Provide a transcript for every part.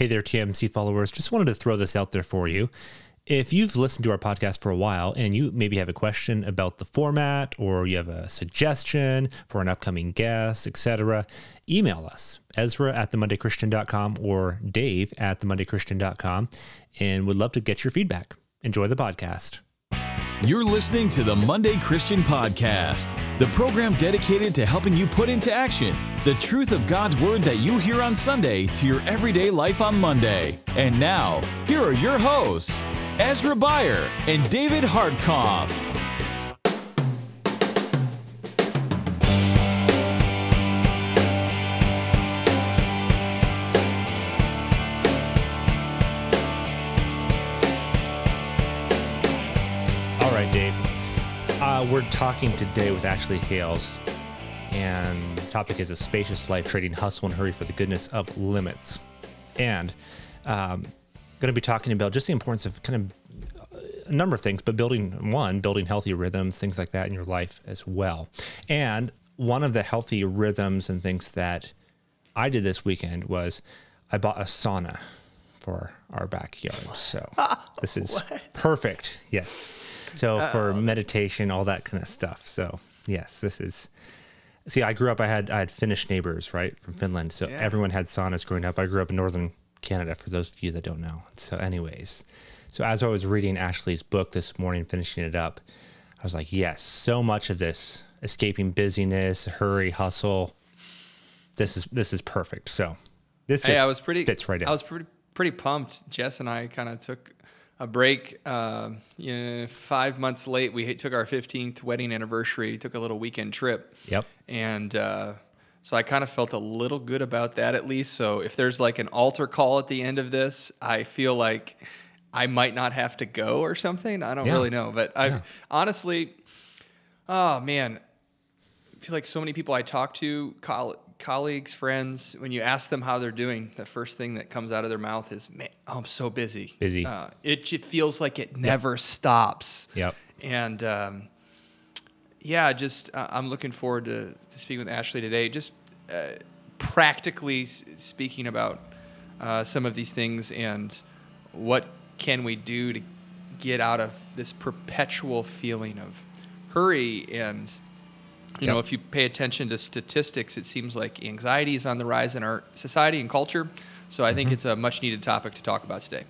Hey there, TMC followers. Just wanted to throw this out there for you. If you've listened to our podcast for a while and you maybe have a question about the format or you have a suggestion for an upcoming guest, etc., email us, Ezra at themondaychristian.com or Dave at themondaychristian.com, and would love to get your feedback. Enjoy the podcast. You're listening to the Monday Christian Podcast, the program dedicated to helping you put into action the truth of God's Word that you hear on Sunday to your everyday life on Monday. And now, here are your hosts, Ezra Beyer and David Hartkoff. We're talking today with Ashley Hales, and the topic is a spacious life trading hustle and hurry for the goodness of limits. And um, going to be talking about just the importance of kind of a number of things, but building one, building healthy rhythms, things like that in your life as well. And one of the healthy rhythms and things that I did this weekend was I bought a sauna for our backyard. So this is perfect. Yes. So for meditation, all that kind of stuff. So yes, this is. See, I grew up. I had I had Finnish neighbors, right, from Finland. So everyone had saunas growing up. I grew up in northern Canada. For those of you that don't know. So, anyways, so as I was reading Ashley's book this morning, finishing it up, I was like, yes, so much of this escaping busyness, hurry, hustle. This is this is perfect. So this just Hey, I was pretty fits right in. I was pretty pretty pumped. Jess and I kind of took a break. Uh, you know, five months late, we took our 15th wedding anniversary. Took a little weekend trip. Yep. And uh, so I kind of felt a little good about that at least. So if there's like an altar call at the end of this, I feel like I might not have to go or something. I don't Yeah. really know, but I Yeah. honestly, oh man, I feel like so many people I talk to, coll- colleagues, friends, when you ask them how they're doing, the first thing that comes out of their mouth is, "Man, I'm so busy." Busy. Uh, it just feels like it never stops. Yep. And um, yeah, just uh, I'm looking forward to, to speaking with Ashley today. Just uh, practically s- speaking about uh, some of these things and what can we do to get out of this perpetual feeling of hurry and you know if you pay attention to statistics it seems like anxiety is on the rise in our society and culture so i think it's a much needed topic to talk about today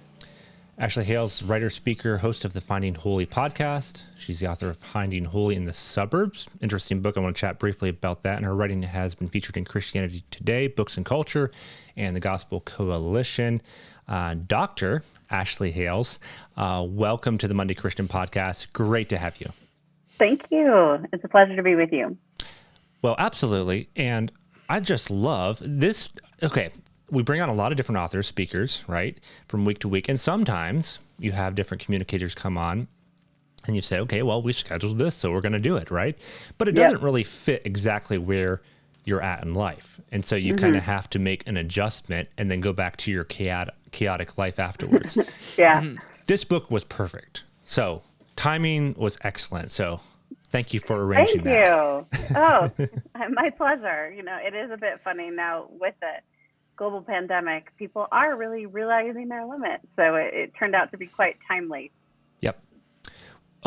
Ashley Hales, writer, speaker, host of the Finding Holy podcast. She's the author of Finding Holy in the Suburbs. Interesting book. I want to chat briefly about that. And her writing has been featured in Christianity Today, Books and Culture, and the Gospel Coalition. Uh, Dr. Ashley Hales, uh, welcome to the Monday Christian podcast. Great to have you. Thank you. It's a pleasure to be with you. Well, absolutely. And I just love this. Okay. We bring on a lot of different authors, speakers, right, from week to week. And sometimes you have different communicators come on and you say, okay, well, we scheduled this, so we're going to do it, right? But it doesn't really fit exactly where you're at in life. And so you kind of mm-hmm. have to make an adjustment and then go back to your chaotic, chaotic life afterwards. Yeah. Mm-hmm. this book was perfect. So timing was excellent. So thank you for arranging that. Thank that. you. Oh, my pleasure. You know, it is a bit funny now with the global pandemic. People are really realizing their limits. So it, it turned out to be quite timely. Yep.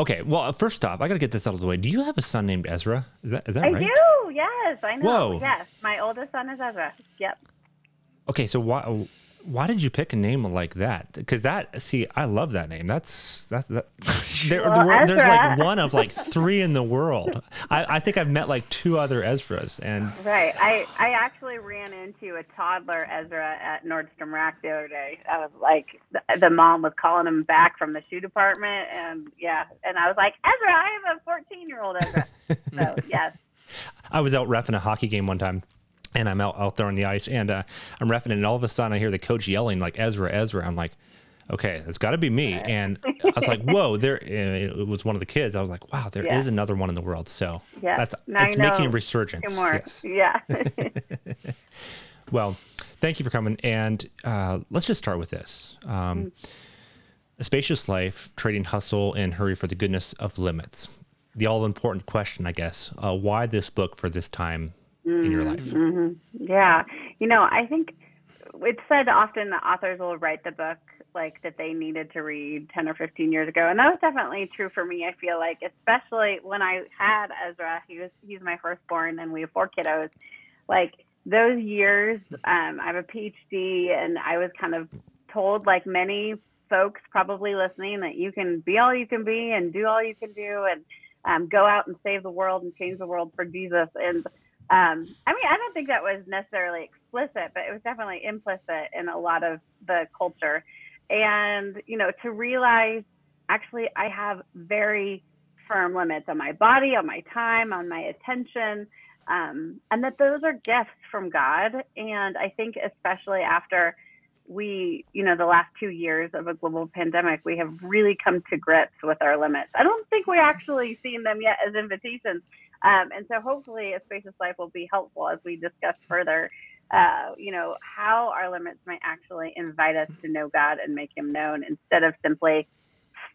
Okay. Well, uh, first off, I got to get this out of the way. Do you have a son named Ezra? Is that is that I right? do. Yes, I know. Whoa. Yes. My oldest son is Ezra. Yep. Okay. So why why did you pick a name like that? Because that see, I love that name. That's that's that. There, Well, there there's like one of like three in the world. I, I think I've met like two other Ezras, and Right. I, I actually ran into a toddler Ezra at Nordstrom Rack the other day. I was like, the, the mom was calling him back from the shoe department, and yeah, and I was like, Ezra, I have a 14 year old Ezra. so yes, I was out refing a hockey game one time. And I'm out, out there on the ice, and uh, I'm refing, and all of a sudden I hear the coach yelling like Ezra, Ezra. I'm like, okay, it's got to be me. And I was like, whoa, there. It was one of the kids. I was like, wow, there is Yeah. another one in the world. So Yeah. that's Now it's making a resurgence. Yes. Yeah. Well, thank you for coming. And uh, let's just start with this. Um, a spacious life, trading hustle and hurry for the goodness of limits. The all important question, I guess. Uh, why this book for this time in your life? Mm-hmm. Yeah. You know, I think it's said often that authors will write the book like that they needed to read 10 or 15 years ago and that was definitely true for me i feel like especially when i had ezra he was he's my firstborn and we have four kiddos like those years um, i have a phd and i was kind of told like many folks probably listening that you can be all you can be and do all you can do and um, go out and save the world and change the world for jesus and um, I mean, I don't think that was necessarily explicit, but it was definitely implicit in a lot of the culture. And, you know, to realize actually I have very firm limits on my body, on my time, on my attention, um, and that those are gifts from God. And I think, especially after we, you know, the last two years of a global pandemic, we have really come to grips with our limits. I don't think we're actually seen them yet as invitations. Um, and so hopefully a spacious life will be helpful as we discuss further, uh, you know, how our limits might actually invite us to know God and make him known instead of simply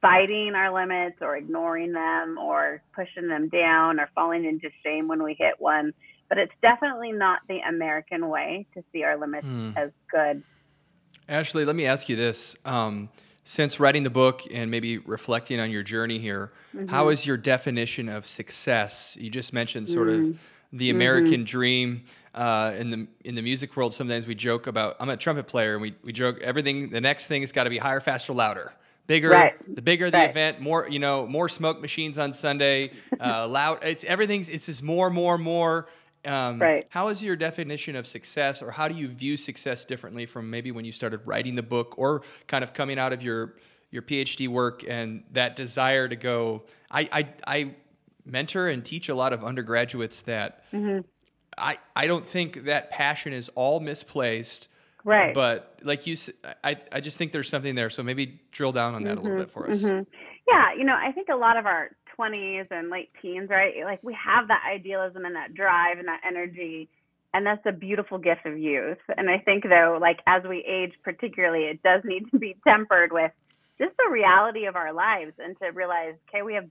fighting our limits or ignoring them or pushing them down or falling into shame when we hit one. But it's definitely not the American way to see our limits Hmm. as good. Ashley, let me ask you this. Um, since writing the book and maybe reflecting on your journey here, how is your definition of success? You just mentioned sort of the American dream. Uh, in the in the music world, sometimes we joke about. I'm a trumpet player, and we, we joke everything. The next thing has got to be higher, faster, louder, bigger. Right. The bigger the Right. event, more you know, more smoke machines on Sunday. Uh, loud. It's everything's. It's just more, more, more. Um, Right. How is your definition of success, or how do you view success differently from maybe when you started writing the book, or kind of coming out of your your PhD work and that desire to go? I I, I mentor and teach a lot of undergraduates that Mm-hmm. I I don't think that passion is all misplaced. Right. But like you, I I just think there's something there. So maybe drill down on that a little bit for us. Mhm. Yeah, you know, I think a lot of our 20s and late teens, right? Like we have that idealism and that drive and that energy, and that's a beautiful gift of youth. And I think though, like as we age, particularly, it does need to be tempered with just the reality of our lives and to realize, okay, we have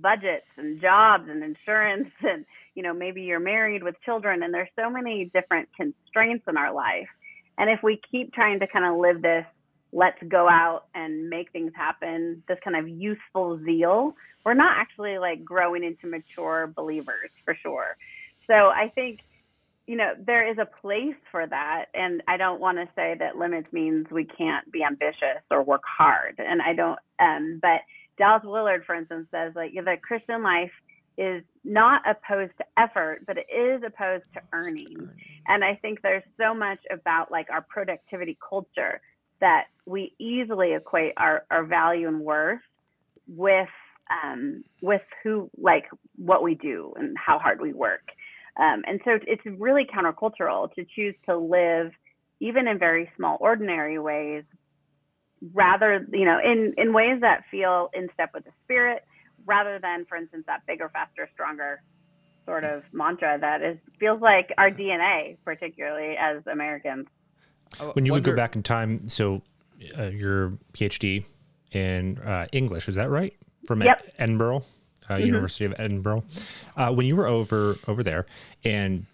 budgets and jobs and insurance and you know maybe you're married with children and there's so many different constraints in our life and if we keep trying to kind of live this let's go out and make things happen this kind of youthful zeal we're not actually like growing into mature believers for sure. So i think you know there is a place for that and i don't want to say that limits means we can't be ambitious or work hard and i don't um but dallas willard for instance says like the christian life is not opposed to effort but it is opposed to earning. And i think there's so much about like our productivity culture that we easily equate our, our value and worth with um, with who like what we do and how hard we work. Um, and so it's really countercultural to choose to live even in very small ordinary ways rather you know in in ways that feel in step with the spirit rather than for instance that bigger faster stronger sort of mantra that is feels like our dna particularly as americans. When you would go back in time, so uh, your PhD in uh, English, is that right? From Yep. Edinburgh, uh, University of Edinburgh. Uh, when you were over over there, and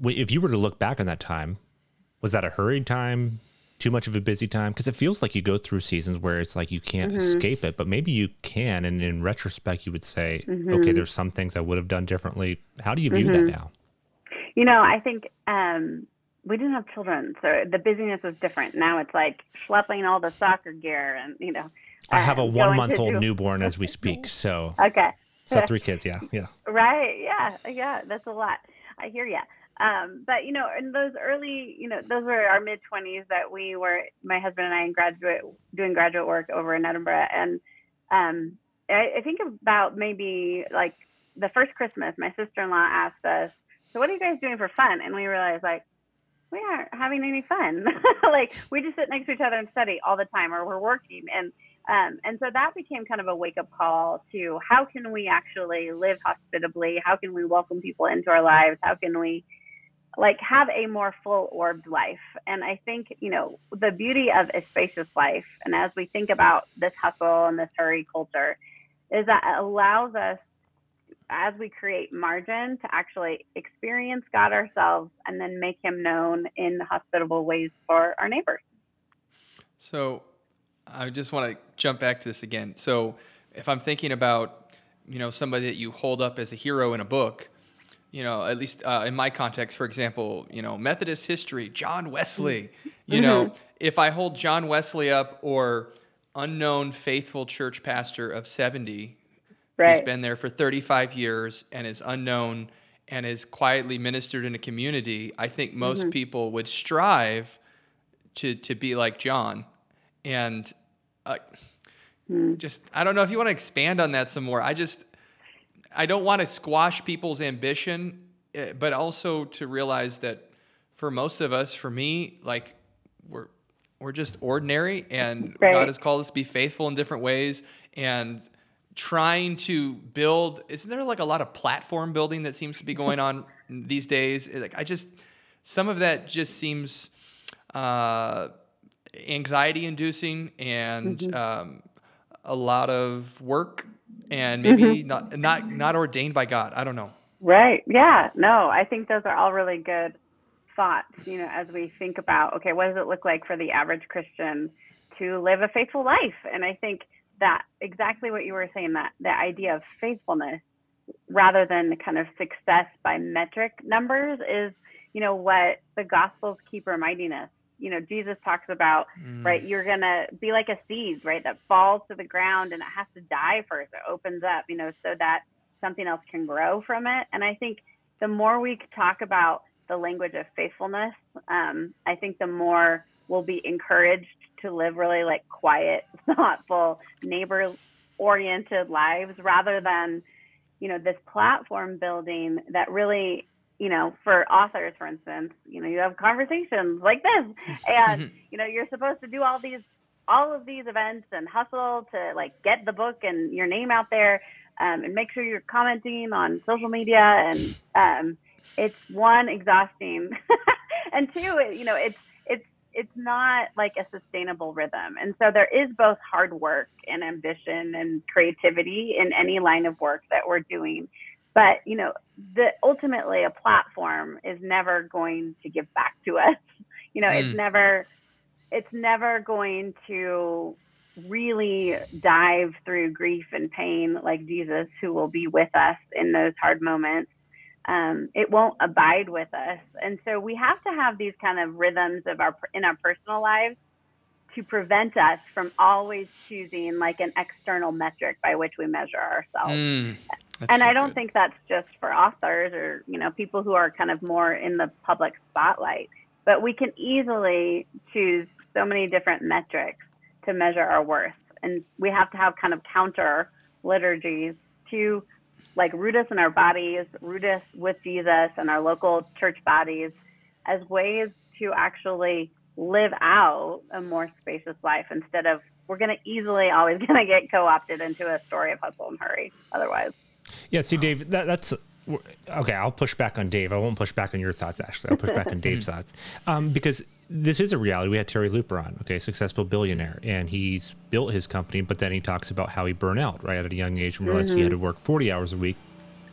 w- if you were to look back on that time, was that a hurried time? Too much of a busy time? Because it feels like you go through seasons where it's like you can't escape it, but maybe you can. And in retrospect, you would say, okay, there's some things I would have done differently. How do you view that now? You know, I think um, we didn't have children, so the busyness was different. Now it's like schlepping all the soccer gear and, you know. I have a to one month old do- newborn as we speak. So, Okay. so three kids. Yeah. Yeah. Right. Yeah. Yeah. That's a lot. I hear you. Um, but you know, in those early, you know, those were our mid twenties that we were, my husband and I, in graduate doing graduate work over in Edinburgh, and um, I, I think about maybe like the first Christmas, my sister in law asked us, "So what are you guys doing for fun?" And we realized like we aren't having any fun. like we just sit next to each other and study all the time, or we're working and. Um, and so that became kind of a wake up call to how can we actually live hospitably? How can we welcome people into our lives? How can we like have a more full orbed life? And I think, you know, the beauty of a spacious life, and as we think about this hustle and this hurry culture, is that it allows us as we create margin to actually experience God ourselves and then make him known in hospitable ways for our neighbors. So I just want to jump back to this again. So if I'm thinking about, you know, somebody that you hold up as a hero in a book, you know, at least uh, in my context, for example, you know, Methodist history, John Wesley, you know, Mm-hmm. if I hold John Wesley up or unknown faithful church pastor of 70 who's Right. been there for 35 years and is unknown and is quietly ministered in a community, I think most Mm-hmm. people would strive to to be like John. And uh, Hmm. just I don't know if you want to expand on that some more. I just I don't want to squash people's ambition, eh, but also to realize that for most of us, for me, like we're we're just ordinary, and Right. God has called us to be faithful in different ways, and trying to build. Isn't there like a lot of platform building that seems to be going on these days? Like I just some of that just seems uh, anxiety inducing and um, a lot of work and maybe not not not ordained by God. I don't know. Right. Yeah. No, I think those are all really good thoughts, you know, as we think about, okay, what does it look like for the average Christian to live a faithful life? And I think that exactly what you were saying, that the idea of faithfulness rather than kind of success by metric numbers is, you know, what the gospels keep reminding us. You know, Jesus talks about, right, you're going to be like a seed, right, that falls to the ground and it has to die first. It opens up, you know, so that something else can grow from it. And I think the more we talk about the language of faithfulness, um, I think the more we'll be encouraged to live really like quiet, thoughtful, neighbor oriented lives rather than, you know, this platform building that really, you know, for authors, for instance, you know, you have conversations like this. And, you know, you're supposed to do all these all of these events and hustle to like get the book and your name out there um, and make sure you're commenting on social media. And um, it's one exhausting. And two you know it's it's not like a sustainable rhythm and so there is both hard work and ambition and creativity in any line of work that we're doing but you know the ultimately a platform is never going to give back to us you know Mm. it's never it's never going to really dive through grief and pain like Jesus, who will be with us in those hard moments. Um, it won't abide with us, and so we have to have these kind of rhythms of our in our personal lives to prevent us from always choosing like an external metric by which we measure ourselves Mm, and so I don't good. think that's just for authors or you know people who are kind of more in the public spotlight. But we can easily choose so many different metrics to measure our worth, and we have to have kind of counter liturgies to like root us in our bodies, root us with Jesus and our local church bodies as ways to actually live out a more spacious life instead of we're going to easily always going to get co-opted into a story of hustle and hurry otherwise. Yeah, see, Dave, that, that's okay. I'll push back on Dave. I won't push back on your thoughts. Actually, I'll push back on Dave's thoughts um, because this is a reality. We had Terry Looper on, okay, successful billionaire, and he's built his company, but then he talks about how he burned out right at a young age and realized he had to work forty hours a week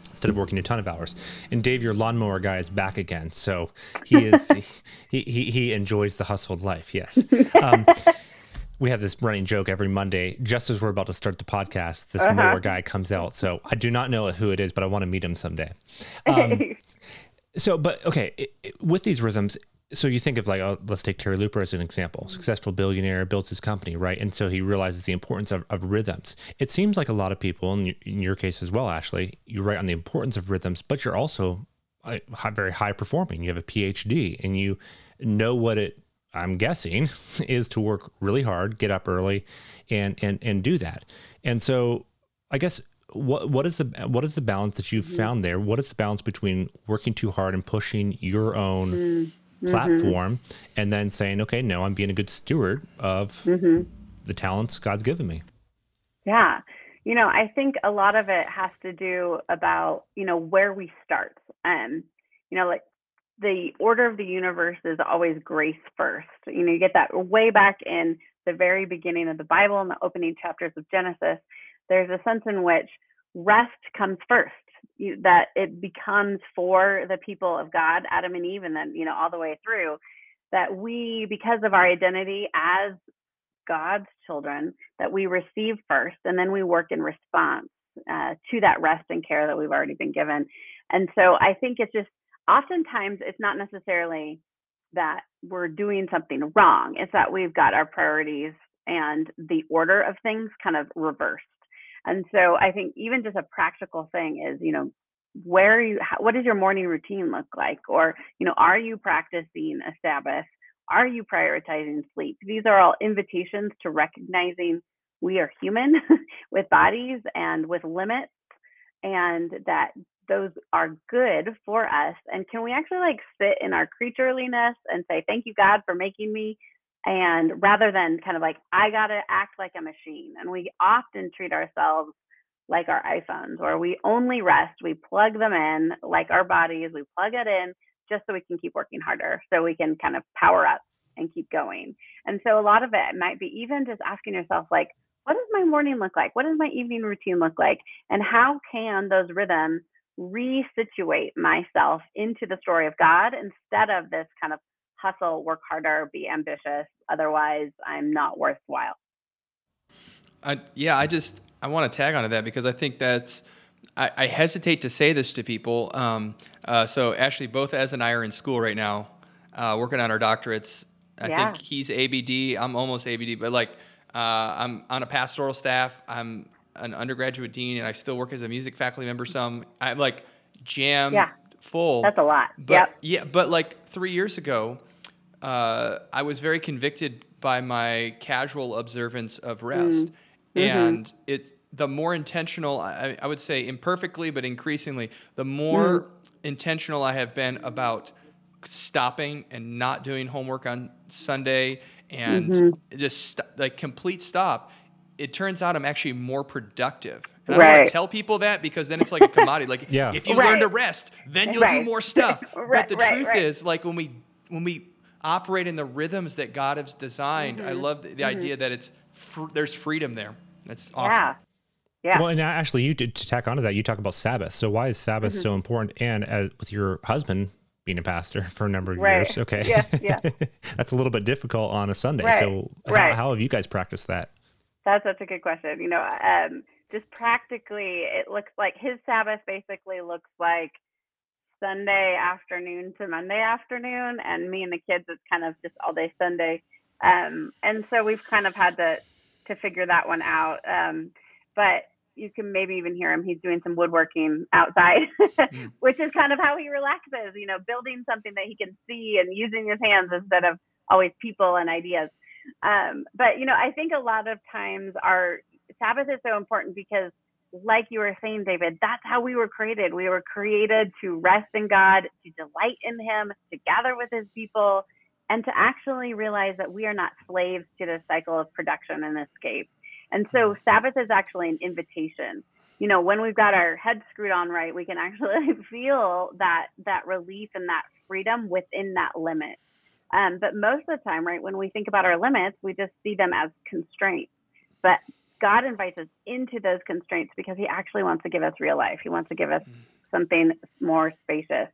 instead of working a ton of hours. And Dave, your lawnmower guy, is back again, so he is he, he he enjoys the hustled life. Yes. Um, we have this running joke every Monday. Just as we're about to start the podcast, this mower guy comes out. So I do not know who it is, but I want to meet him someday. Um, so, but okay, it, it- with these rhythms, so you think of like, oh, let's take Terry Looper as an example. Mm-hmm. Successful billionaire builds his company, right? And so he realizes the importance of, of rhythms. It seems like a lot of people, in your, in your case as well, Ashley, you write on the importance of rhythms, but you're also uh, very high performing. You have a PhD and you know what it, I'm guessing, is to work really hard, get up early, and and and do that. And so, I guess what what is the what is the balance that you've mm-hmm. found there? What is the balance between working too hard and pushing your own mm. Platform, and then saying, okay, no, I'm being a good steward of the talents God's given me. Yeah. You know, I think a lot of it has to do about, you know, where we start. Um, you know, like the order of the universe is always grace first. You know, you get that way back in the very beginning of the Bible in the opening chapters of Genesis. There's a sense in which rest comes first. You, that it becomes for the people of God, Adam and Eve, and then you know all the way through that we, because of our identity as God's children, that we receive first, and then we work in response uh, to that rest and care that we've already been given. And so I think it's just oftentimes it's not necessarily that we're doing something wrong. It's that we've got our priorities and the order of things kind of reversed. And so I think even just a practical thing is, you know, where you, how, what does your morning routine look like? Or, you know, are you practicing a Sabbath? Are you prioritizing sleep? These are all invitations to recognizing we are human with bodies and with limits and that those are good for us and can we actually like sit in our creatureliness and say thank you god for making me and rather than kind of like i gotta act like a machine and we often treat ourselves like our iphones where we only rest we plug them in like our bodies we plug it in just so we can keep working harder so we can kind of power up and keep going. And so a lot of it might be even just asking yourself like what does my morning look like? What does my evening routine look like? And how can those rhythms resituate myself into the story of God instead of this kind of hustle, work harder, be ambitious. Otherwise, I'm not worthwhile. I, yeah, I just I want to tag onto that because I think that's I, I hesitate to say this to people. Um, uh, so Ashley, both Ez and I are in school right now, uh, working on our doctorates. I yeah. think he's ABD. I'm almost ABD, but like uh, I'm on a pastoral staff. I'm an undergraduate dean and I still work as a music faculty member some. I'm like jam yeah. full. That's a lot. But yep. yeah, but like three years ago, uh, I was very convicted by my casual observance of mm. rest. Mm-hmm. And it the more intentional I, I, would say imperfectly, but increasingly, the more mm. intentional I have been about stopping and not doing homework on Sunday and mm-hmm. just st- like complete stop it turns out I'm actually more productive. And I don't want to tell people that because then it's like a commodity. Like yeah. if you right. learn to rest, then you'll right. do more stuff. right, but the truth is, like when we when we operate in the rhythms that God has designed, mm-hmm. I love the, the mm-hmm. idea that it's fr- there's freedom there. That's awesome. Yeah. Yeah. Well, and actually, you did to tack onto that. You talk about Sabbath. So why is Sabbath mm-hmm. so important? And as, with your husband being a pastor for a number of right. years, okay, yeah, yeah, that's a little bit difficult on a Sunday. So how, how have you guys practiced that? That's such a good question. You know, um, just practically, it looks like his Sabbath basically looks like Sunday afternoon to Monday afternoon, and me and the kids, it's kind of just all day Sunday. Um, and so we've kind of had to to figure that one out. Um, but you can maybe even hear him. He's doing some woodworking outside, mm. which is kind of how he relaxes. You know, building something that he can see and using his hands instead of always people and ideas. Um, but you know, I think a lot of times our Sabbath is so important because, like you were saying, David, that's how we were created. We were created to rest in God, to delight in Him, to gather with His people, and to actually realize that we are not slaves to the cycle of production and escape. And so, Sabbath is actually an invitation. You know, when we've got our heads screwed on right, we can actually feel that that relief and that freedom within that limit. Um, but most of the time, right, when we think about our limits, we just see them as constraints. But God invites us into those constraints because He actually wants to give us real life. He wants to give us mm. something more spacious.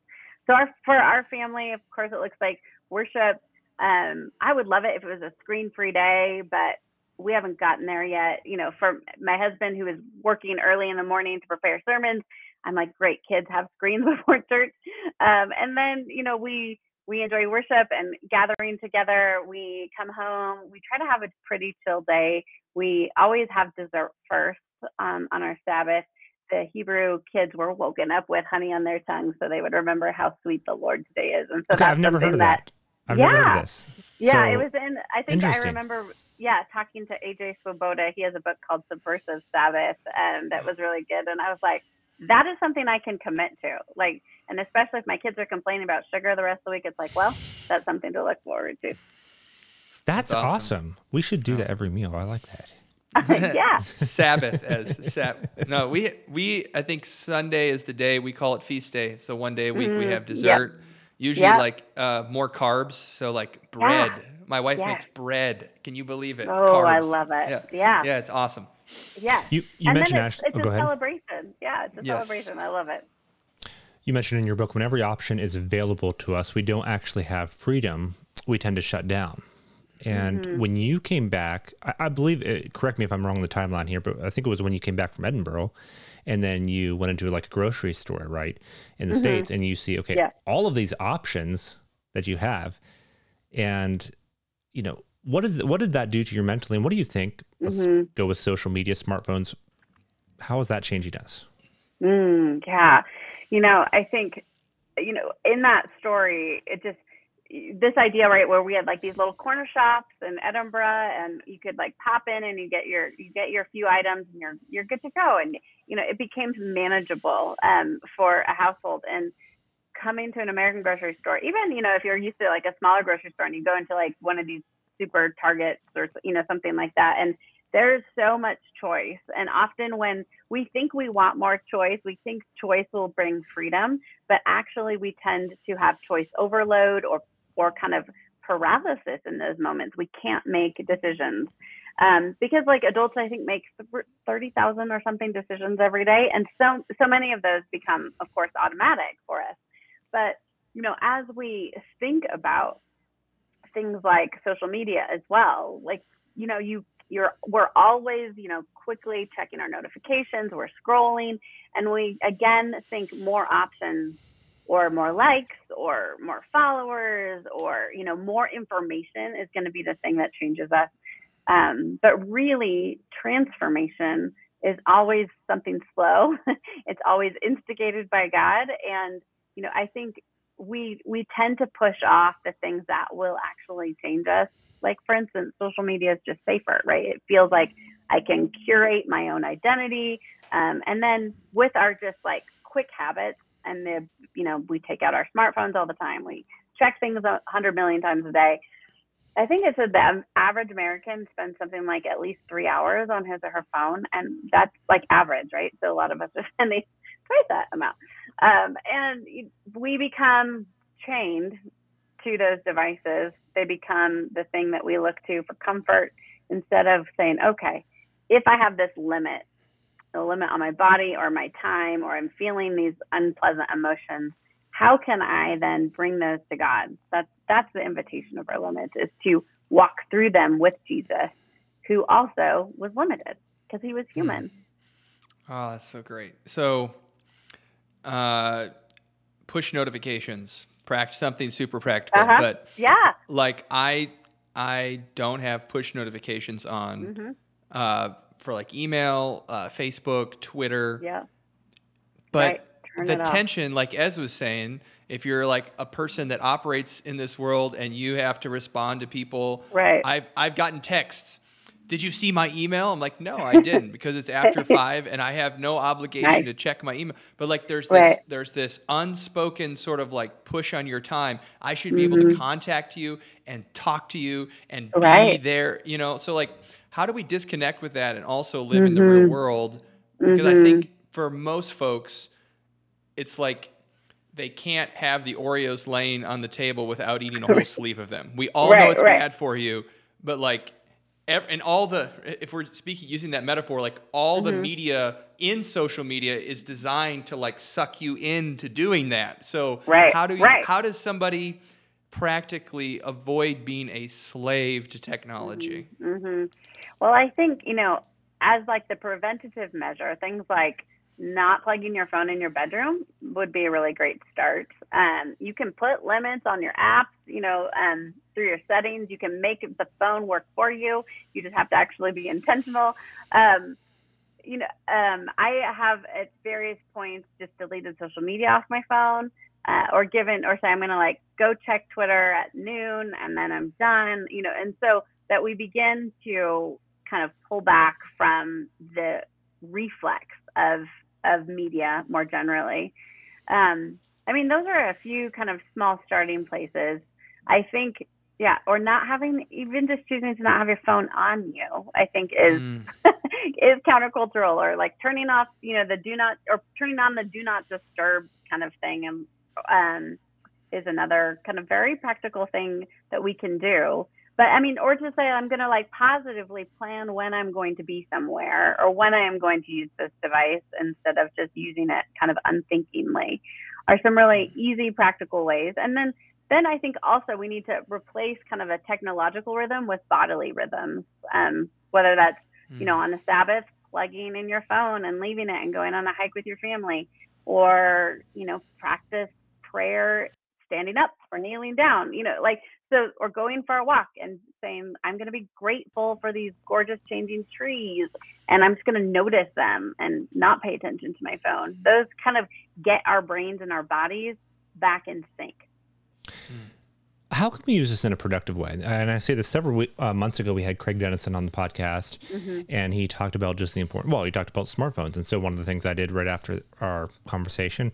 So, our, for our family, of course, it looks like worship. Um, I would love it if it was a screen-free day, but we haven't gotten there yet. You know, for my husband who is working early in the morning to prepare sermons, I'm like, great, kids have screens before church. Um, and then, you know, we we enjoy worship and gathering together. We come home. We try to have a pretty chill day. We always have dessert first um, on our Sabbath. The Hebrew kids were woken up with honey on their tongues so they would remember how sweet the Lord's Day is. And so okay, that's I've never heard of that. that. I've yeah. never heard of this. Yeah, so, it was in, I think I remember, yeah, talking to AJ Swoboda. He has a book called Subversive Sabbath, and that was really good. And I was like, that is something I can commit to. Like, and especially if my kids are complaining about sugar the rest of the week, it's like, well, that's something to look forward to. That's, that's awesome. awesome. We should do that every meal. I like that. yeah. Sabbath as Sab. No, we we I think Sunday is the day we call it feast day. So one day a week mm, we have dessert. Yep. Usually yep. like uh, more carbs, so like bread, My wife Yeah. makes bread. Can you believe it? Oh, I love it. Yeah. Yeah. Yeah, it's awesome. Yeah. You you and mentioned then it's, Ashley. it's Oh, a celebration. Yeah, it's a Yes. celebration. I love it. You mentioned in your book, when every option is available to us, we don't actually have freedom. We tend to shut down. And Mm-hmm. when you came back, I, I believe, it, correct me if I'm wrong the timeline here, but I think it was when you came back from Edinburgh and then you went into like a grocery store, right, in the States, and you see, okay, Mm-hmm. Yeah. all of these options that you have. And, you know, what is what did that do to your mentally? And what do you think? Let's Mm-hmm. go with social media, smartphones. How is that changing us? Mm, yeah. You know, I think, you know, in that story, it just, this idea, right, where we had like these little corner shops in Edinburgh and you could like pop in and you get your, you get your few items and you're, you're good to go. And, you know, it became manageable um, for a household and coming to an American grocery store, even, you know, if you're used to like a smaller grocery store and you go into like one of these super targets or, you know, something like that. And there's so much choice. And often when we think we want more choice, we think choice will bring freedom, but actually we tend to have choice overload or or kind of paralysis in those moments. We can't make decisions. Um, because like adults, I think make thirty thousand or something decisions every day, and so so many of those become, of course, automatic for us. But you know, as we think about things like social media as well, like you know, you you're we're always you know quickly checking our notifications we're scrolling and we again think more options or more likes or more followers or you know more information is going to be the thing that changes us. Um, but really transformation is always something slow. It's always instigated by god. And you know i think we we tend to push off the things that will actually change us. Like for instance social media is just safer right? It feels like i can curate my own identity um, and then with our just like quick habits and the you know we take out our smartphones all the time we check things a 100 million times a day. I think it said the average american spends something like at least three hours on his or her phone and that's like average right? So a lot of us are spending twice that amount um, and we become chained to those devices they become the thing that we look to for comfort instead of saying, okay, if I have this limit, a limit on my body or my time, or I'm feeling these unpleasant emotions, how can I then bring those to God? That's that's the invitation of our limits is to walk through them with Jesus, who also was limited because he was human. Oh, that's so great. So, uh, push notifications, practice something super practical, Uh-huh. but Yeah. like I I don't have push notifications on hmm uh, for like email, uh, Facebook, Twitter. Yeah. But right. The it off. tension, like Ez was saying, if you're like a person that operates in this world and you have to respond to people, Right. I've I've gotten texts. Did you see my email? I'm like, no, I didn't, because it's after five and I have no obligation Right. to check my email. But like, there's this Right. there's this unspoken sort of like push on your time. I should be able to contact you and talk to you and be Mm-hmm. There. You know, so like, how do we disconnect with that and also live in the real Mm-hmm. world? Because I think for most folks, it's like they can't have the Oreos laying on the table without eating a whole sleeve of them. We all know it's right. bad for you, but like, and all the, if we're speaking using that metaphor, like all Mm-hmm. the media in social media is designed to like suck you into doing that. So Right, how do you, right. how does somebody practically avoid being a slave to technology? mm-hmm. Well, I think, you know, as like the preventative measure, things like not plugging your phone in your bedroom would be a really great start. Um, you can put limits on your apps, you know, um, through your settings. You can make the phone work for you. You just have to actually be intentional. Um, you know, um, I have at various points just deleted social media off my phone. Uh, or given, or say I'm going to like go check Twitter at noon and then I'm done, you know, and so that we begin to kind of pull back from the reflex of of media more generally. Um, I mean, those are a few kind of small starting places. I think, yeah, or not having even just choosing to not have your phone on you. I think is Mm. is countercultural, or like turning off, you know, the do not or turning on the do not disturb kind of thing, and um, is another kind of very practical thing that we can do but I mean, or to say I'm going to like positively plan when I'm going to be somewhere or when I am going to use this device instead of just using it kind of unthinkingly are some really easy, practical ways. And then, then I think also we need to replace kind of a technological rhythm with bodily rhythms, um, whether that's, mm. you know, on the Sabbath, plugging in your phone and leaving it and going on a hike with your family or, you know, practice prayer standing up or kneeling down, you know, like so or going for a walk and saying i'm going to be grateful for these gorgeous changing trees and i'm just going to notice them and not pay attention to my phone those kind of get our brains and our bodies back in sync how can we use this in a productive way? And I say this several uh, months ago, we had Craig Dennison on the podcast, mm-hmm. and he talked about just the important. Well, he talked about smartphones, and so one of the things I did right after our conversation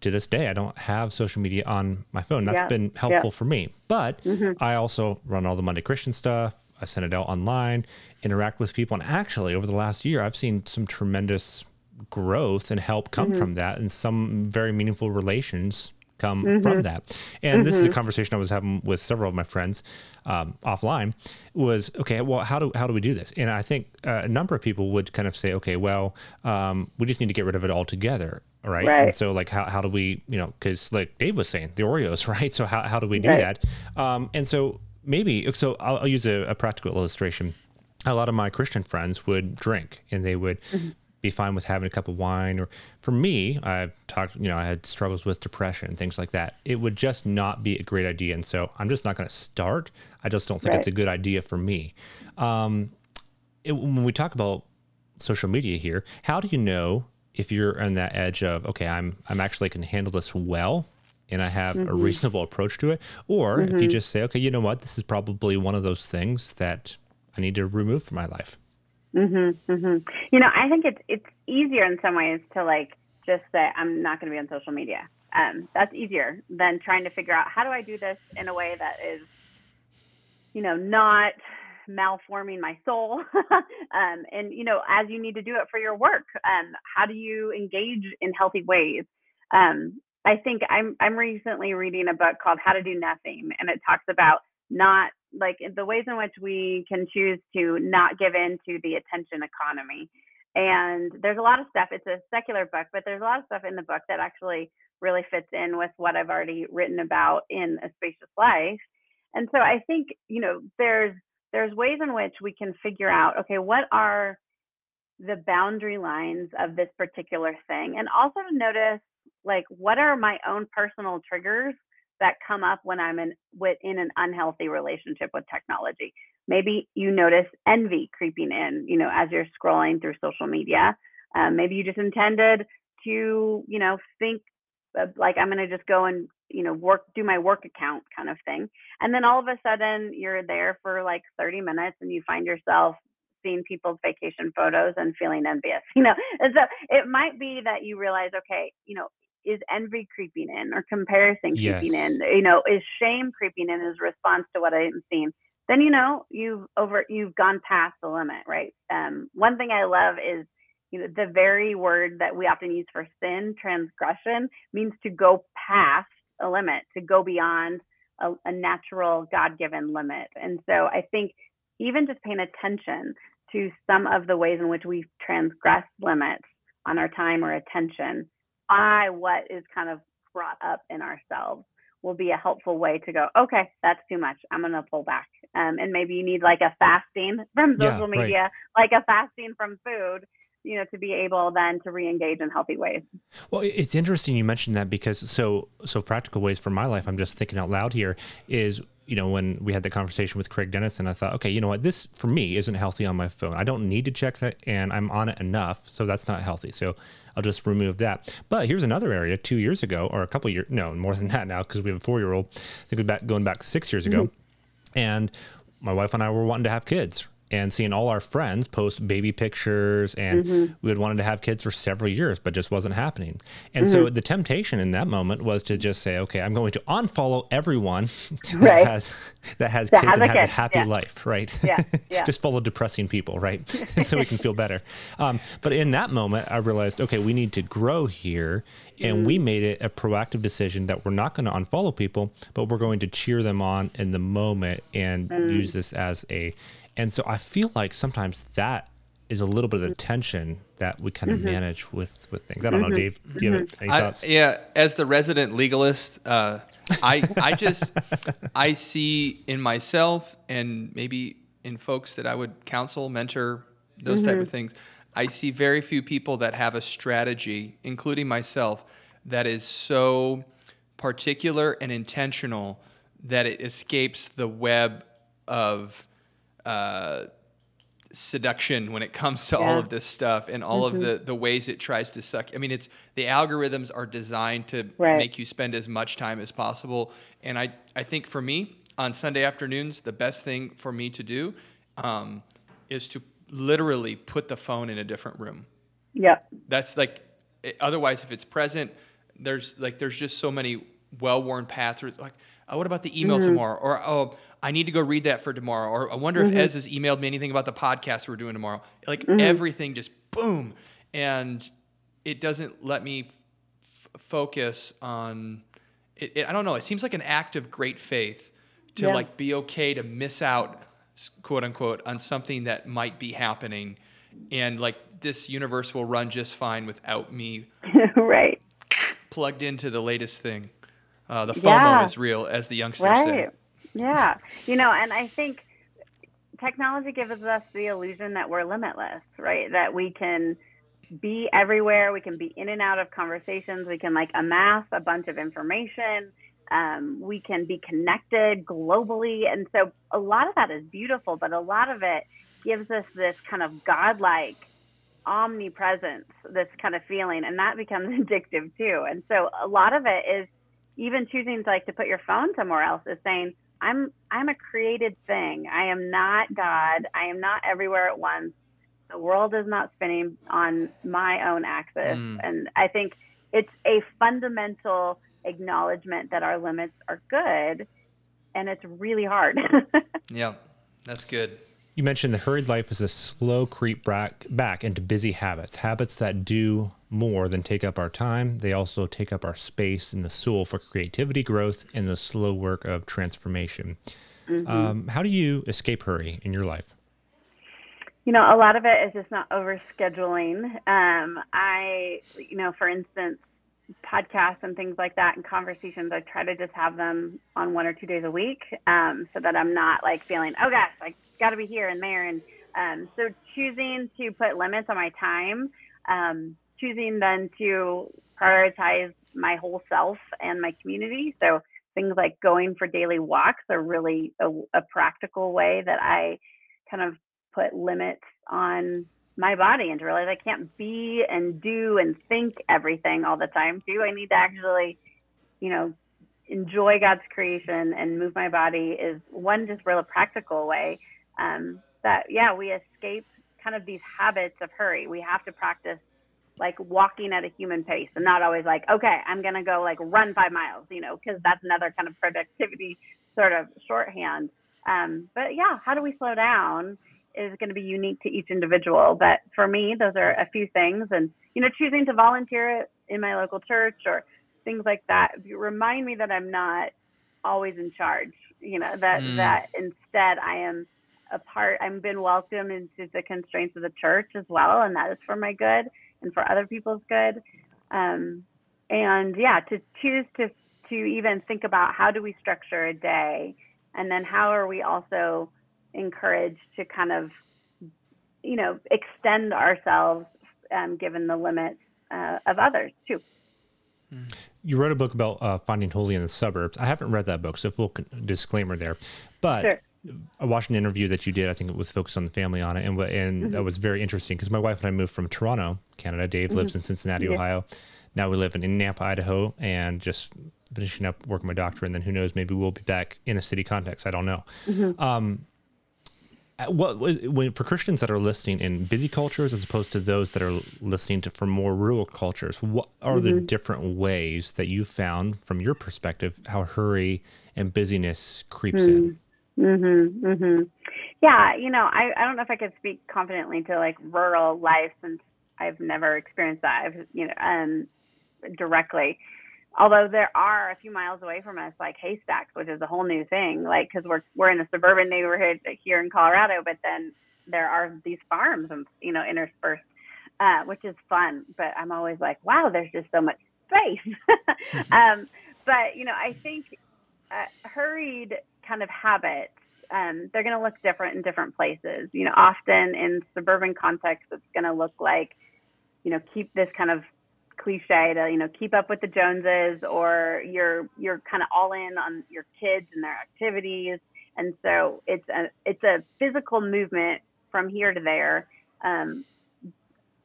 to this day, I don't have social media on my phone. That's yeah. been helpful yeah. for me. But mm-hmm. I also run all the Monday Christian stuff. I send it out online, interact with people. And actually, over the last year, I've seen some tremendous growth and help come mm-hmm. from that and some very meaningful relations come mm-hmm. from that. And mm-hmm. this is a mm-hmm. conversation I was having with several of my friends um, offline. Was okay. Well, how do how do we do this? And I think uh, a number of people would kind of say, okay, well, um, we just need to get rid of it altogether. Right? right. And so like how, how do we, you know, cause like Dave was saying the Oreos, right? So how, how do we do right. that? Um, and so maybe, so I'll, I'll use a, a, practical illustration. A lot of my Christian friends would drink and they would mm-hmm be fine with having a cup of wine. Or for me, I've talked, you know, I had struggles with depression and things like that. It would just not be a great idea. And so I'm just not going to start. I just don't think right. it's a good idea for me. Um, it, when we talk about social media here, how do you know if you're on that edge of, okay, I'm, I'm actually can handle this well and I have mm-hmm. a reasonable approach to it? Or mm-hmm. if you mm-hmm. just say, okay, you know what, this is probably one of those things that I need to remove from my life. Mhm. Mhm. You know, I think it's it's easier in some ways to like just say I'm not going to be on social media. Um, that's easier than trying to figure out how do I do this in a way that is, you know, not malforming my soul. um, and you know, as you need to do it for your work, um, how do you engage in healthy ways? Um, I think I'm I'm recently reading a book called How to Do Nothing, and it talks about not like the ways in which we can choose to not give in to the attention economy. And there's a lot of stuff. It's a secular book, but there's a lot of stuff in the book that actually really fits in with what I've already written about in A Spacious Life. And so I think, you know, there's there's ways in which we can figure out, okay, what are the boundary lines of this particular thing? And also to notice like what are my own personal triggers that come up when I'm in within an unhealthy relationship with technology. Maybe you notice envy creeping in, you know, as you're scrolling through social media. Um, maybe you just intended to, you know, think like I'm going to just go and, you know, work, do my work account kind of thing. And then all of a sudden you're there for like 30 minutes and you find yourself seeing people's vacation photos and feeling envious, you know. And so it might be that you realize, okay, you know, is envy creeping in or comparison creeping yes. in? You know, is shame creeping in as response to what I'm seeing? Then you know you've over you've gone past the limit, right? Um, one thing I love is you know the very word that we often use for sin, transgression, means to go past a limit, to go beyond a, a natural God-given limit. And so I think even just paying attention to some of the ways in which we transgress limits on our time or attention by what is kind of brought up in ourselves will be a helpful way to go okay that's too much i'm going to pull back um, and maybe you need like a fasting from social yeah, media right. like a fasting from food you know to be able then to re-engage in healthy ways well it's interesting you mentioned that because so so practical ways for my life i'm just thinking out loud here is you know, when we had the conversation with Craig Dennison, I thought, okay, you know what, this for me isn't healthy on my phone. I don't need to check that, and I'm on it enough, so that's not healthy. So I'll just remove that. But here's another area. Two years ago, or a couple years, no, more than that now, because we have a four year old. I think we're back going back six years ago, mm-hmm. and my wife and I were wanting to have kids, and seeing all our friends post baby pictures and Mm-hmm. we had wanted to have kids for several years but just wasn't happening and so Mm-hmm. the temptation in that moment was to just say okay i'm going to unfollow everyone that Right. has that has That kids has and a has a happy yeah. life right Yeah, yeah. just follow depressing people right so we can feel better um, but in that moment i realized okay we need to grow here and we made it a proactive decision that we're not going to unfollow people but we're going to cheer them on in the moment and use this as a and so i feel like sometimes that is a little bit of the mm-hmm. tension that we kind of mm-hmm. manage with with things. I don't know mm-hmm. dave do you have any I, thoughts? yeah, as the resident legalist, uh, I I just I see in myself and maybe in folks that I would counsel, mentor, those type of things. I see very few people that have a strategy, including myself, that is so particular and intentional that it escapes the web of uh, seduction when it comes to all of this stuff and all of the the ways it tries to suck. I mean, it's the algorithms are designed to Right. make you spend as much time as possible. And I I think for me on Sunday afternoons, the best thing for me to do um, is to literally put the phone in a different room. Yeah, That's like it, otherwise if it's present, there's like there's just so many well-worn paths. Like, oh, what about the email tomorrow? Or oh, I need to go read that for tomorrow. Or I wonder if Ez has emailed me anything about the podcast we're doing tomorrow. Like everything just boom, and it doesn't let me f- focus on. It, it, I don't know. It seems like an act of great faith to Yeah. like be okay to miss out, quote unquote, on something that might be happening, and like this universe will run just fine without me right. plugged into the latest thing. Uh, the FOMO Yeah. is real, as the youngsters say. Yeah. You know, and I think technology gives us the illusion that we're limitless, right? That we can be everywhere, we can be in and out of conversations, we can like amass a bunch of information, um, we can be connected globally. And so a lot of that is beautiful, but a lot of it gives us this kind of godlike omnipresence, this kind of feeling, and that becomes addictive too. And so a lot of it is even choosing to like to put your phone somewhere else is saying, I'm I'm a created thing. I am not God. I am not everywhere at once. The world is not spinning on my own axis. Mm. And I think it's a fundamental acknowledgement that our limits are good and it's really hard. Yeah, that's good. You mentioned the hurried life is a slow creep back, back into busy habits, habits that do more than take up our time. They also take up our space in the soul for creativity, growth, and the slow work of transformation. Um, how do you escape hurry in your life? You know, a lot of it is just not overscheduling. Um, I, you know, for instance, podcasts and things like that and conversations, I try to just have them on one or two days a week um, so that I'm not like feeling, oh gosh, I got to be here and there. And um, so choosing to put limits on my time, um, choosing then to prioritize my whole self and my community. So things like going for daily walks are really a, a practical way that I kind of put limits on my body and to realize I can't be and do and think everything all the time too. I need to actually, you know, enjoy God's creation and move my body is one just real practical way um, that yeah we escape kind of these habits of hurry. We have to practice like walking at a human pace and not always like okay I'm gonna go like run five miles, you know, because that's another kind of productivity sort of shorthand. Um, but yeah, how do we slow down? is going to be unique to each individual. But for me, those are a few things. And, you know, choosing to volunteer in my local church or things like that remind me that I'm not always in charge, you know, that, Mm. that instead I am a part, I've been welcomed into the constraints of the church as well. And that is for my good and for other people's good. Um, and yeah, to choose to, to even think about how do we structure a day and then how are we also encouraged to kind of, you know, extend ourselves um, given the limits uh, of others too. You wrote a book about uh, finding holy in the suburbs. I haven't read that book, so full disclaimer there. But Sure. I watched an interview that you did. I think it was Focus on the Family on it, and and Mm-hmm. that was very interesting because my wife and I moved from Toronto, Canada. Dave lives in Cincinnati, Yeah. Ohio. Now we live in, in Nampa, Idaho, and just finishing up working my doctorate. And then who knows, maybe we'll be back in a city context. I don't know. Mm-hmm. Um, what was when for Christians that are listening in busy cultures as opposed to those that are listening to from more rural cultures, what are the different ways that you found from your perspective how hurry and busyness creeps in? Mhm. Mhm. Yeah, you know, I I don't know if I could speak confidently to like rural life since I've never experienced that. I've you know um directly. Although there are a few miles away from us, like haystacks, which is a whole new thing. Like because we're we're in a suburban neighborhood here in Colorado, but then there are these farms and you know interspersed, uh, which is fun. But I'm always like, wow, there's just so much space. um, but you know, I think uh, hurried kind of habits um, they're going to look different in different places. You know, often in suburban contexts, it's going to look like, you know, keep this kind of cliche to, you know, keep up with the Joneses, or you're you're kind of all in on your kids and their activities, and so it's a it's a physical movement from here to there, um,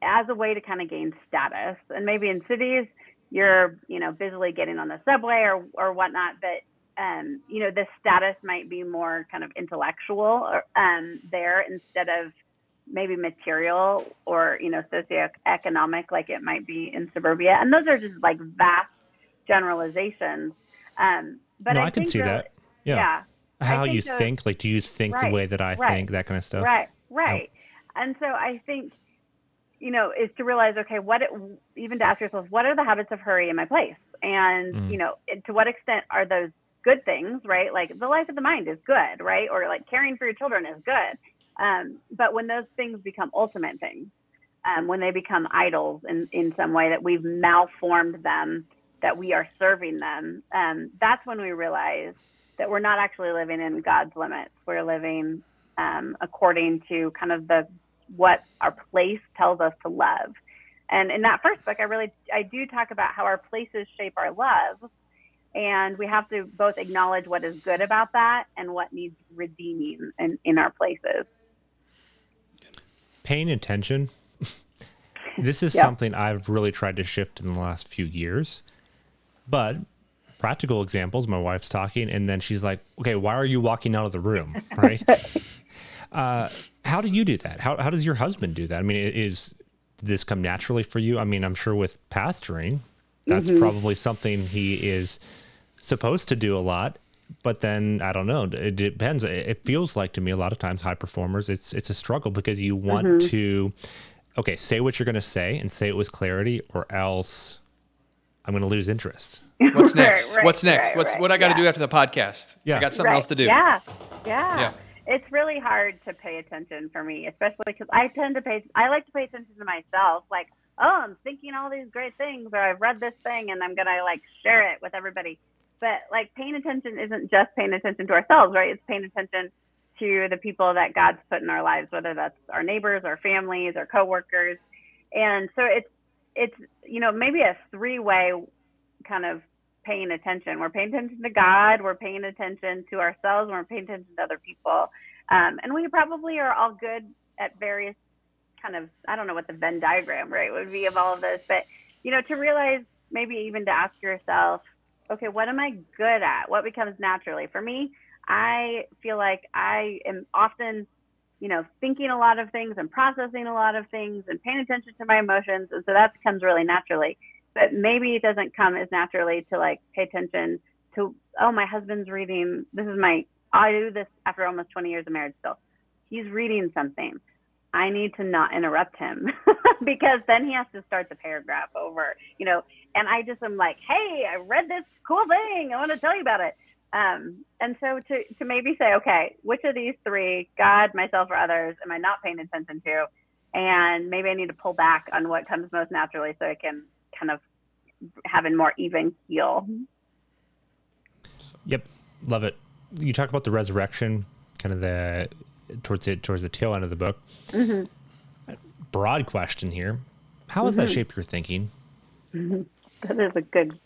as a way to kind of gain status. And maybe in cities, you're you know busily getting on the subway or or whatnot, but um, you know, the status might be more kind of intellectual or, um, there instead of maybe material or, you know, socioeconomic like it might be in suburbia. And those are just like vast generalizations. Um, but no, I, I, can see that. Yeah. Yeah. How think you those- think, like, do you think the way that I right, think, that kind of stuff? Right, right. And so I think, you know, is to realize, okay, what, it, even to ask yourself, what are the habits of hurry in my place? And, Mhm. you know, to what extent are those good things, right? Like the life of the mind is good, right? Or like caring for your children is good. Um, but when those things become ultimate things, um, when they become idols in, in some way that we've malformed them, that we are serving them, um, that's when we realize that we're not actually living in God's limits. We're living um, according to kind of the what our place tells us to love. And in that first book, I really I do talk about how our places shape our love, and we have to both acknowledge what is good about that and what needs redeeming in, in our places. Paying attention. this is Yeah. something I've really tried to shift in the last few years. But practical examples, my wife's talking, and then she's like, okay, why are you walking out of the room? Right. uh, how do you do that? How, how does your husband do that? I mean, is did this come naturally for you? I mean, I'm sure with pastoring, that's probably something he is supposed to do a lot. But then I don't know. It depends. It it feels like to me a lot of times high performers, it's it's a struggle because you want mm-hmm. to, okay, say what you're going to say and say it with clarity, or else I'm going to lose interest. What's next? right, What's next? right, What's right, what I got to yeah. do after the podcast? Yeah. I got something Right. else to do. Yeah, yeah. Yeah. It's really hard to pay attention for me, especially because I tend to pay. I like to pay attention to myself. Like, oh, I'm thinking all these great things, or I've read this thing, and I'm gonna like share it with everybody. But like, paying attention isn't just paying attention to ourselves, right? It's paying attention to the people that God's put in our lives, whether that's our neighbors, our families, our coworkers, and so it's it's you know maybe a three way kind of paying attention. We're paying attention to God, we're paying attention to ourselves, we're paying attention to other people. Um, and we probably are all good at various kind of, I don't know what the Venn diagram, right, would be of all of this, but, you know, to realize maybe even to ask yourself, okay, what am I good at? What becomes naturally? For me, I feel like I am often, you know, thinking a lot of things and processing a lot of things and paying attention to my emotions. And so that comes really naturally but maybe it doesn't come as naturally to like pay attention to oh my husband's reading this is my i do this after almost 20 years of marriage still he's reading something i need to not interrupt him because then he has to start the paragraph over you know and i just am like hey i read this cool thing i want to tell you about it um, and so to, to maybe say okay which of these three god myself or others am i not paying attention to and maybe i need to pull back on what comes most naturally so i can kind of have a more even keel. Yep, love it. You talk about the resurrection, kind of the towards it towards the tail end of the book. Broad question here: How has that shaped your thinking? That is a good,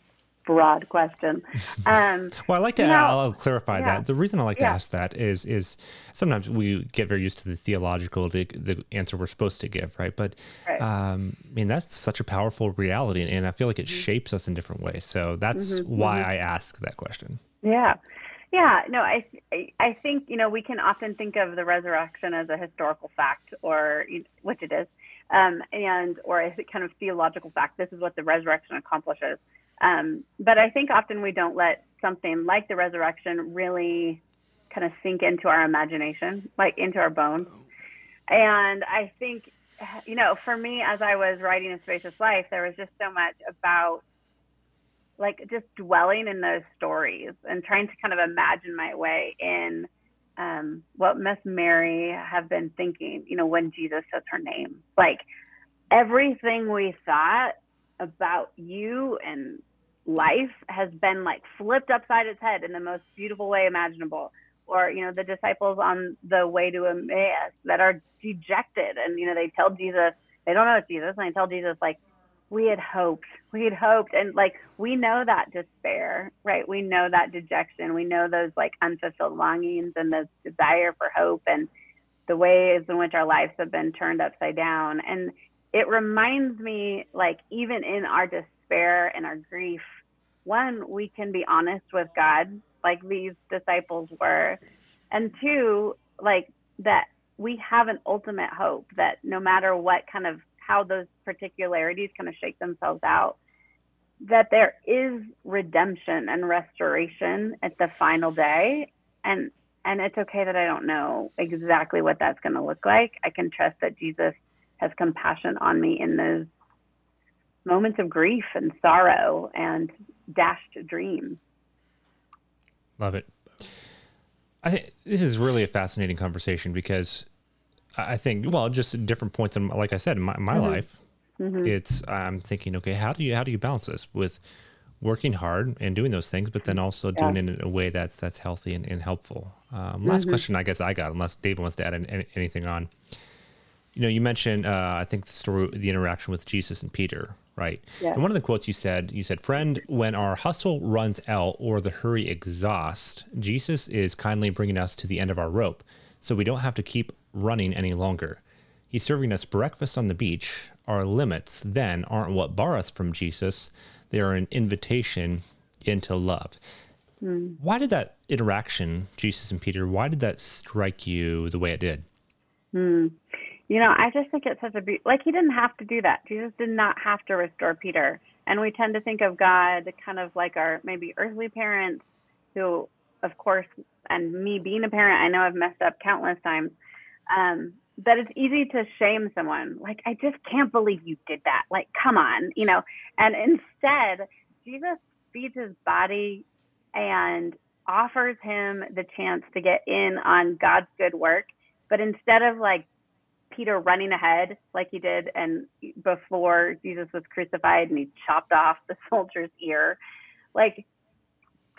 broad question. Um, Well, I like to. You know, I'll, I'll clarify yeah. that. The reason I like to ask that is is sometimes we get very used to the theological the, the answer we're supposed to give, right? But Right. um, I mean that's such a powerful reality, and I feel like it Mm-hmm. shapes us in different ways. So that's why I ask that question. yeah, Yeah, no, I I think you know we can often think of the resurrection as a historical fact, or which it is, um, and or a kind of theological fact. This is what the resurrection accomplishes. Um, but I think often we don't let something like the resurrection really kind of sink into our imagination, like into our bones. And I think, you know, for me, as I was writing A Spacious Life, there was just so much about like just dwelling in those stories and trying to kind of imagine my way in um, what Miss Mary have been thinking, you know, when Jesus says her name. Like everything we thought about you and life has been like flipped upside its head in the most beautiful way imaginable or you know the disciples on the way to Emmaus that are dejected and you know they tell Jesus they don't know it's Jesus and they tell Jesus like we had hoped we had hoped and like we know that despair right? We know that dejection. We know those like unfulfilled longings and the desire for hope and the ways in which our lives have been turned upside down. And it reminds me like even in our despair and our grief one, we can be honest with God, like these disciples were. And two, like that we have an ultimate hope that no matter what kind of how those particularities kind of shake themselves out, that there is redemption and restoration at the final day. And and it's okay that I don't know exactly what that's going to look like. I can trust that Jesus has compassion on me in those moments of grief and sorrow and dashed dreams. Love it. I think this is really a fascinating conversation because I think, well, just different points in, like I said, in my, my mm-hmm. life, mm-hmm. it's, I'm thinking, okay, how do you, how do you balance this with working hard and doing those things, but then also yeah. doing it in a way that's, that's healthy and, and helpful. Um, last mm-hmm. question, I guess I got, unless David wants to add any, anything on, you know, you mentioned, uh, I think the story, the interaction with Jesus and Peter, right? Yeah. And one of the quotes you said, you said, "Friend, when our hustle runs out or the hurry exhausts, Jesus is kindly bringing us to the end of our rope, so we don't have to keep running any longer. He's serving us breakfast on the beach. Our limits then aren't what bar us from Jesus; they are an invitation into love." Mm. Why did that interaction, Jesus and Peter, why did that strike you the way it did? Mm. You know, I just think it's such a be- like he didn't have to do that. Jesus did not have to restore Peter. And we tend to think of God kind of like our maybe earthly parents who of course and me being a parent, I know I've messed up countless times. Um, that it's easy to shame someone. Like, I just can't believe you did that. Like, come on, you know. And instead, Jesus feeds his body and offers him the chance to get in on God's good work. But instead of like Peter running ahead like he did and before Jesus was crucified and he chopped off the soldier's ear. Like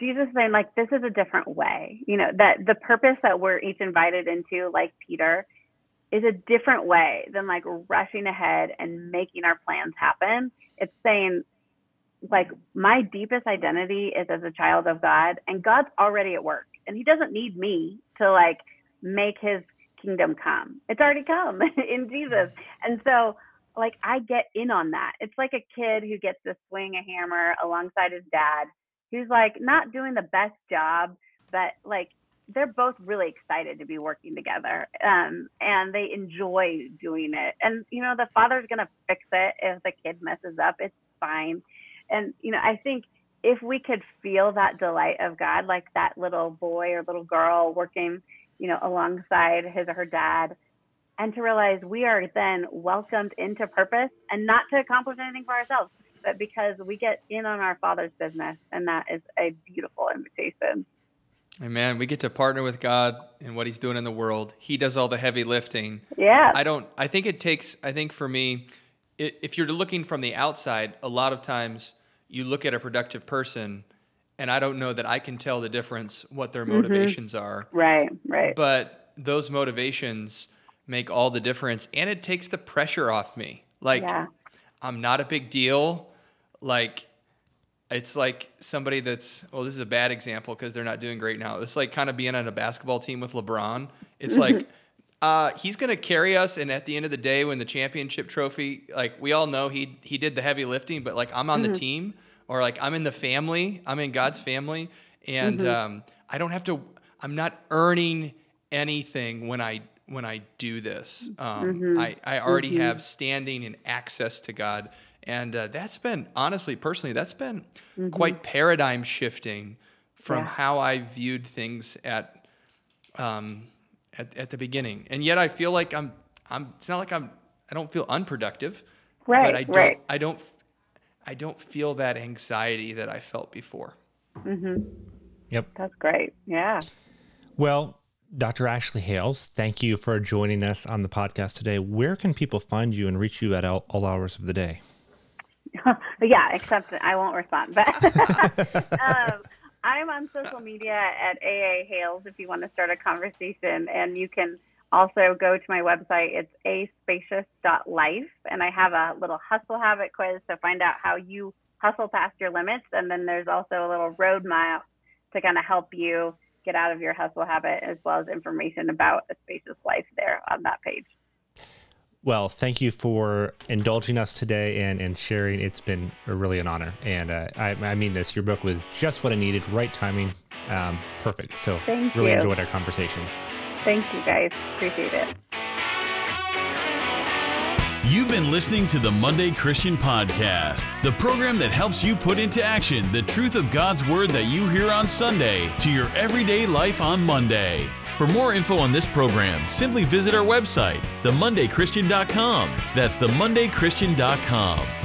Jesus saying like this is a different way. You know, that the purpose that we're each invited into like Peter is a different way than like rushing ahead and making our plans happen. It's saying like my deepest identity is as a child of God and God's already at work and he doesn't need me to like make his kingdom come. It's already come in Jesus. And so, like, I get in on that. It's like a kid who gets to swing a hammer alongside his dad, who's like not doing the best job, but like they're both really excited to be working together um, and they enjoy doing it. And, you know, the father's going to fix it if the kid messes up. It's fine. And, you know, I think if we could feel that delight of God, like that little boy or little girl working you know, alongside his or her dad, and to realize we are then welcomed into purpose and not to accomplish anything for ourselves, but because we get in on our Father's business, and that is a beautiful invitation. Amen. We get to partner with God in what He's doing in the world. He does all the heavy lifting. Yeah. I don't. I think it takes. I think for me, if you're looking from the outside, a lot of times you look at a productive person and I don't know that I can tell the difference what their mm-hmm. motivations mm-hmm. are. Right, right. But those motivations make all the difference and it takes the pressure off me. Like yeah. I'm not a big deal. Like it's like somebody that's well this is a bad example because they're not doing great now. It's like kind of being on a basketball team with LeBron. It's like uh, he's going to carry us, and at the end of the day, when the championship trophy, like we all know, he he did the heavy lifting, but like I'm on mm-hmm. the team, or like I'm in the family, I'm in God's family, and mm-hmm. um, I don't have to. I'm not earning anything when I when I do this. Um, Mm-hmm. I I already have standing and access to God, and uh, that's been honestly, personally, that's been quite paradigm shifting from Mm-hmm. Yeah. how I viewed things at um, at, at the beginning. And yet I feel like I'm I'm it's not like I'm I don't feel unproductive. Right, But I don't right. I don't I don't feel that anxiety that I felt before. Yep. That's great. Yeah. Well, Dr. Ashley Hales, thank you for joining us on the podcast today. Where can people find you and reach you at all, all hours of the day? yeah, except I won't respond. But um, I'm on social media at AA Hales if you want to start a conversation. And you can also go to my website. It's aspacious.life. And I have a little hustle habit quiz to find out how you hustle past your limits. And then there's also a little roadmap to kind of help you get out of your hustle habit, as well as information about a spacious life there on that page. Well, thank you for indulging us today and, and sharing. It's been really an honor. And uh, I, I mean this, your book was just what I needed, right timing, um, perfect. So Thank really you. enjoyed our conversation. Thank you guys. Appreciate it. You've been listening to the Monday Christian Podcast, the program that helps you put into action the truth of God's Word that you hear on Sunday to your everyday life on Monday. For more info on this program, simply visit our website, themondaychristian.com. That's themondaychristian.com.